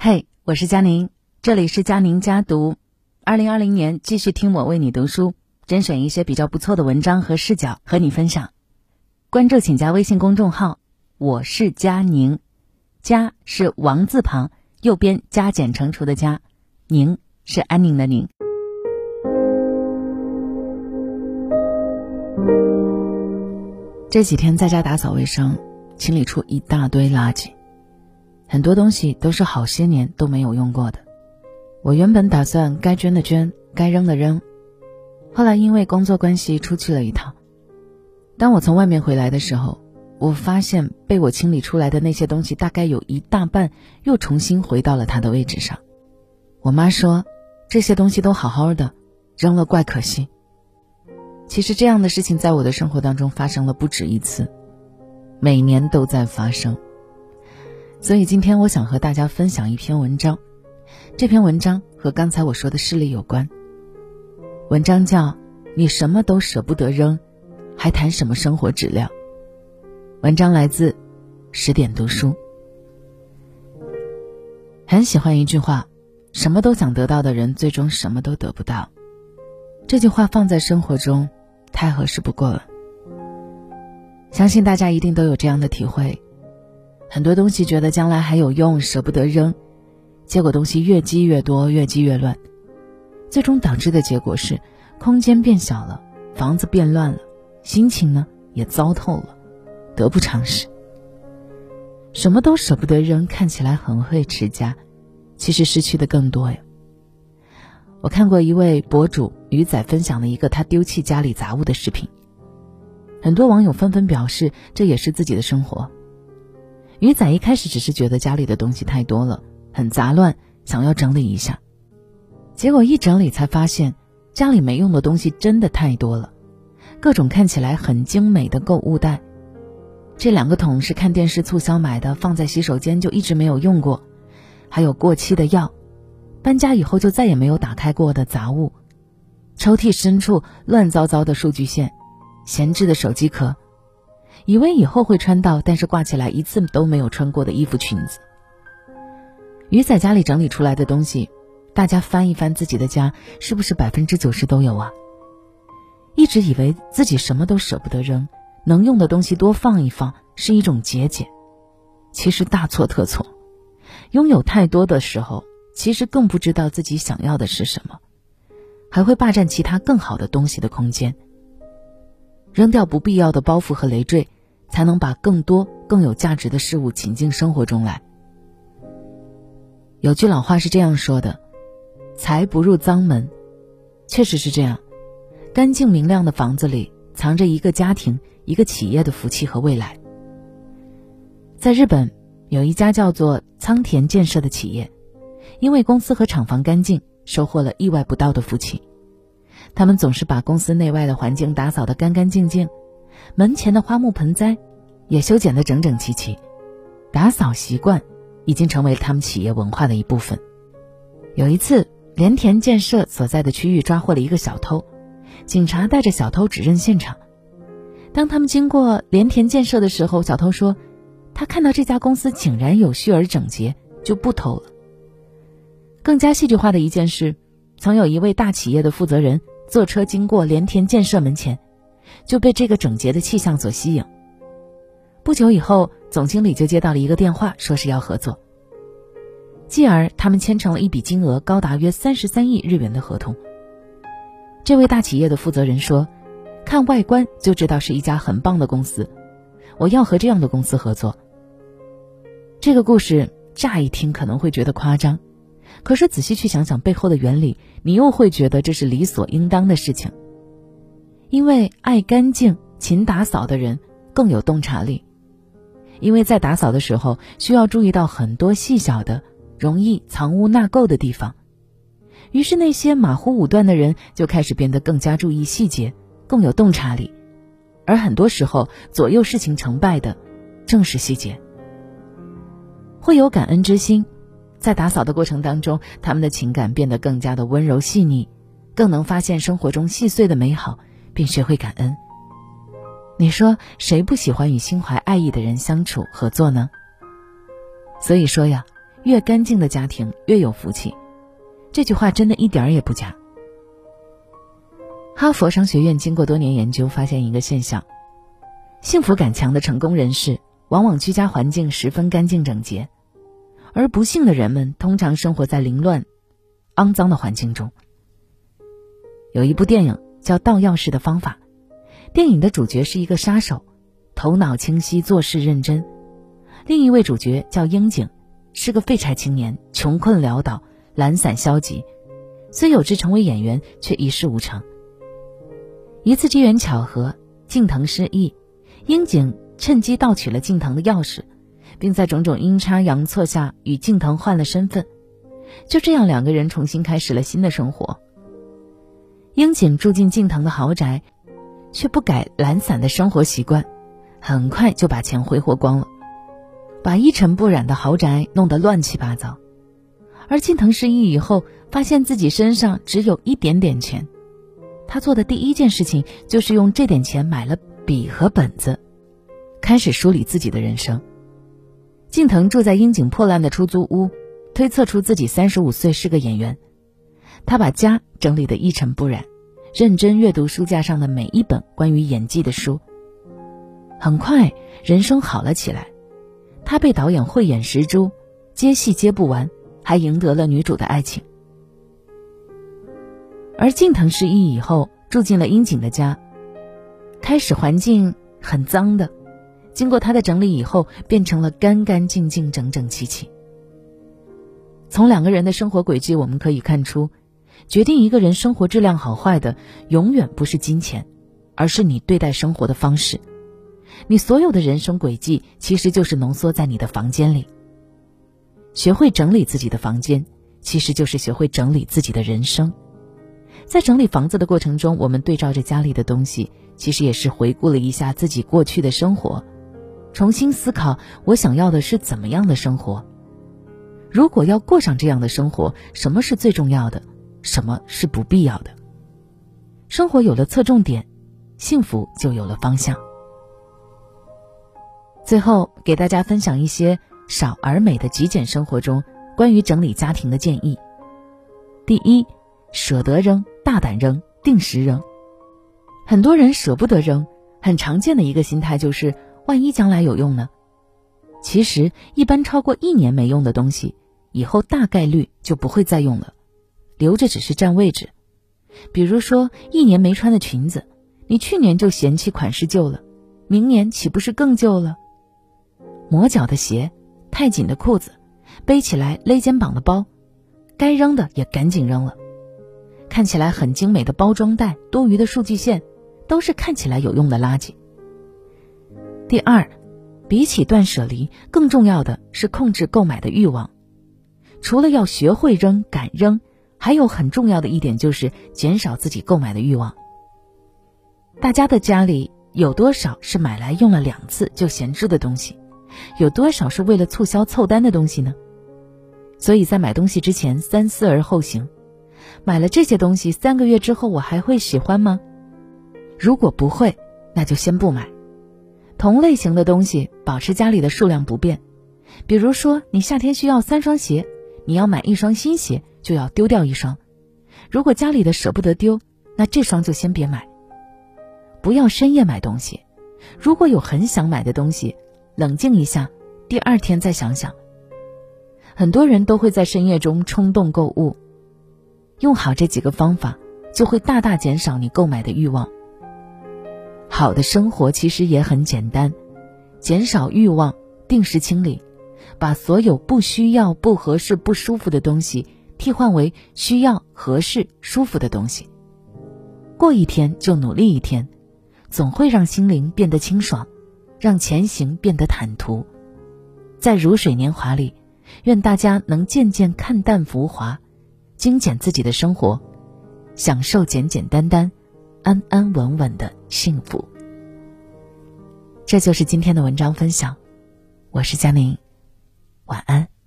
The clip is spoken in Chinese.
嘿，我是佳宁，这里是佳宁家读。二零二零年继续听我为你读书，甄选一些比较不错的文章和视角和你分享。关注请加微信公众号，我是佳宁，佳是王字旁，右边加减乘除的加，宁是安宁的宁。这几天在家打扫卫生，清理出一大堆垃圾，很多东西都是好些年都没有用过的。我原本打算该捐的捐，该扔的扔，后来因为工作关系出去了一趟。当我从外面回来的时候，我发现被我清理出来的那些东西，大概有一大半又重新回到了它的位置上。我妈说，这些东西都好好的，扔了怪可惜。其实这样的事情在我的生活当中发生了不止一次，每年都在发生。所以今天我想和大家分享一篇文章，这篇文章和刚才我说的事例有关。文章叫《你什么都舍不得扔，还谈什么生活质量》。文章来自十点读书。很喜欢一句话：什么都想得到的人，最终什么都得不到。这句话放在生活中。太合适不过了。相信大家一定都有这样的体会：很多东西觉得将来还有用，舍不得扔，结果东西越积越多，越积越乱，最终导致的结果是空间变小了，房子变乱了，心情呢也糟透了，得不偿失。什么都舍不得扔，看起来很会持家，其实失去的更多呀。我看过一位博主鱼仔分享的一个他丢弃家里杂物的视频，很多网友纷纷表示这也是自己的生活。鱼仔一开始只是觉得家里的东西太多了，很杂乱，想要整理一下，结果一整理才发现家里没用的东西真的太多了，各种看起来很精美的购物袋，这两个桶是看电视促销买的，放在洗手间就一直没有用过，还有过期的药。搬家以后就再也没有打开过的杂物，抽屉深处乱糟糟的数据线，闲置的手机壳，以为以后会穿到，但是挂起来一次都没有穿过的衣服裙子。鱼仔家里整理出来的东西，大家翻一翻自己的家，是不是百分之九十都有啊？一直以为自己什么都舍不得扔，能用的东西多放一放是一种节俭，其实大错特错。拥有太多的时候。其实更不知道自己想要的是什么，还会霸占其他更好的东西的空间。扔掉不必要的包袱和累赘，才能把更多更有价值的事物请进生活中来。有句老话是这样说的：“财不入脏门。”确实是这样，干净明亮的房子里藏着一个家庭、一个企业的福气和未来。在日本，有一家叫做仓田建设的企业。因为公司和厂房干净，收获了意外不到的福气。他们总是把公司内外的环境打扫得干干净净，门前的花木盆栽也修剪得整整齐齐。打扫习惯已经成为他们企业文化的一部分。有一次，连田建设所在的区域抓获了一个小偷，警察带着小偷指认现场。当他们经过连田建设的时候，小偷说：“他看到这家公司井然有序而整洁，就不偷了。”更加戏剧化的一件事，曾有一位大企业的负责人坐车经过连田建设门前，就被这个整洁的气象所吸引。不久以后，总经理就接到了一个电话，说是要合作。继而，他们签成了一笔金额高达约三十三亿日元的合同。这位大企业的负责人说：“看外观就知道是一家很棒的公司，我要和这样的公司合作。”这个故事乍一听可能会觉得夸张。可是仔细去想想背后的原理，你又会觉得这是理所应当的事情。因为爱干净、勤打扫的人更有洞察力，因为在打扫的时候需要注意到很多细小的、容易藏污纳垢的地方，于是那些马虎武断的人就开始变得更加注意细节，更有洞察力。而很多时候左右事情成败的，正是细节。会有感恩之心。在打扫的过程当中，他们的情感变得更加的温柔细腻，更能发现生活中细碎的美好，并学会感恩。你说谁不喜欢与心怀爱意的人相处合作呢？所以说呀，越干净的家庭越有福气。这句话真的一点儿也不假。哈佛商学院经过多年研究，发现一个现象：幸福感强的成功人士，往往居家环境十分干净整洁，而不幸的人们通常生活在凌乱、肮脏的环境中。有一部电影叫《盗钥匙的方法》，电影的主角是一个杀手，头脑清晰，做事认真；另一位主角叫樱井，是个废柴青年，穷困潦倒。懒散消极，虽有志成为演员，却一事无成。一次机缘巧合，近藤失忆，樱井趁机盗取了近藤的钥匙，并在种种阴差阳错下与近藤换了身份。就这样，两个人重新开始了新的生活。樱井住进近藤的豪宅，却不改懒散的生活习惯，很快就把钱挥霍光了，把一尘不染的豪宅弄得乱七八糟。而近藤失忆以后，发现自己身上只有一点点钱，他做的第一件事情就是用这点钱买了笔和本子，开始梳理自己的人生。近藤住在樱井破烂的出租屋，推测出自己三十五岁是个演员。他把家整理得一尘不染，认真阅读书架上的每一本关于演技的书。很快，人生好了起来，他被导演慧眼识珠，接戏接不完。还赢得了女主的爱情，而近藤失忆以后住进了樱井的家，开始环境很脏的，经过他的整理以后变成了干干净净、整整齐齐。从两个人的生活轨迹，我们可以看出，决定一个人生活质量好坏的，永远不是金钱，而是你对待生活的方式。你所有的人生轨迹，其实就是浓缩在你的房间里。学会整理自己的房间，其实就是学会整理自己的人生。在整理房子的过程中，我们对照着家里的东西，其实也是回顾了一下自己过去的生活，重新思考我想要的是怎么样的生活。如果要过上这样的生活，什么是最重要的，什么是不必要的？生活有了侧重点，幸福就有了方向。最后，给大家分享一些。少而美的极简生活中，关于整理家庭的建议：第一，舍得扔，大胆扔，定时扔。很多人舍不得扔，很常见的一个心态就是，万一将来有用呢？其实，一般超过一年没用的东西，以后大概率就不会再用了，留着只是占位置。比如说，一年没穿的裙子，你去年就嫌弃款式旧了，明年岂不是更旧了？磨脚的鞋。太紧的裤子，背起来勒肩膀的包，该扔的也赶紧扔了。看起来很精美的包装袋，多余的数据线，都是看起来有用的垃圾。第二，比起断舍离，更重要的是控制购买的欲望。除了要学会扔、敢扔，还有很重要的一点就是减少自己购买的欲望。大家的家里有多少是买来用了两次就闲置的东西？有多少是为了促销凑单的东西呢？所以在买东西之前三思而后行。买了这些东西，三个月之后我还会喜欢吗？如果不会，那就先不买。同类型的东西保持家里的数量不变。比如说，你夏天需要三双鞋，你要买一双新鞋，就要丢掉一双。如果家里的舍不得丢，那这双就先别买。不要深夜买东西。如果有很想买的东西，冷静一下，第二天再想想。很多人都会在深夜中冲动购物，用好这几个方法，就会大大减少你购买的欲望。好的生活其实也很简单，减少欲望，定时清理，把所有不需要、不合适、不舒服的东西替换为需要、合适、舒服的东西。过一天就努力一天，总会让心灵变得清爽。让前行变得坦途，在如水年华里，愿大家能渐渐看淡浮华，精简自己的生活，享受简简单单、安安稳稳的幸福。这就是今天的文章分享，我是佳宁，晚安。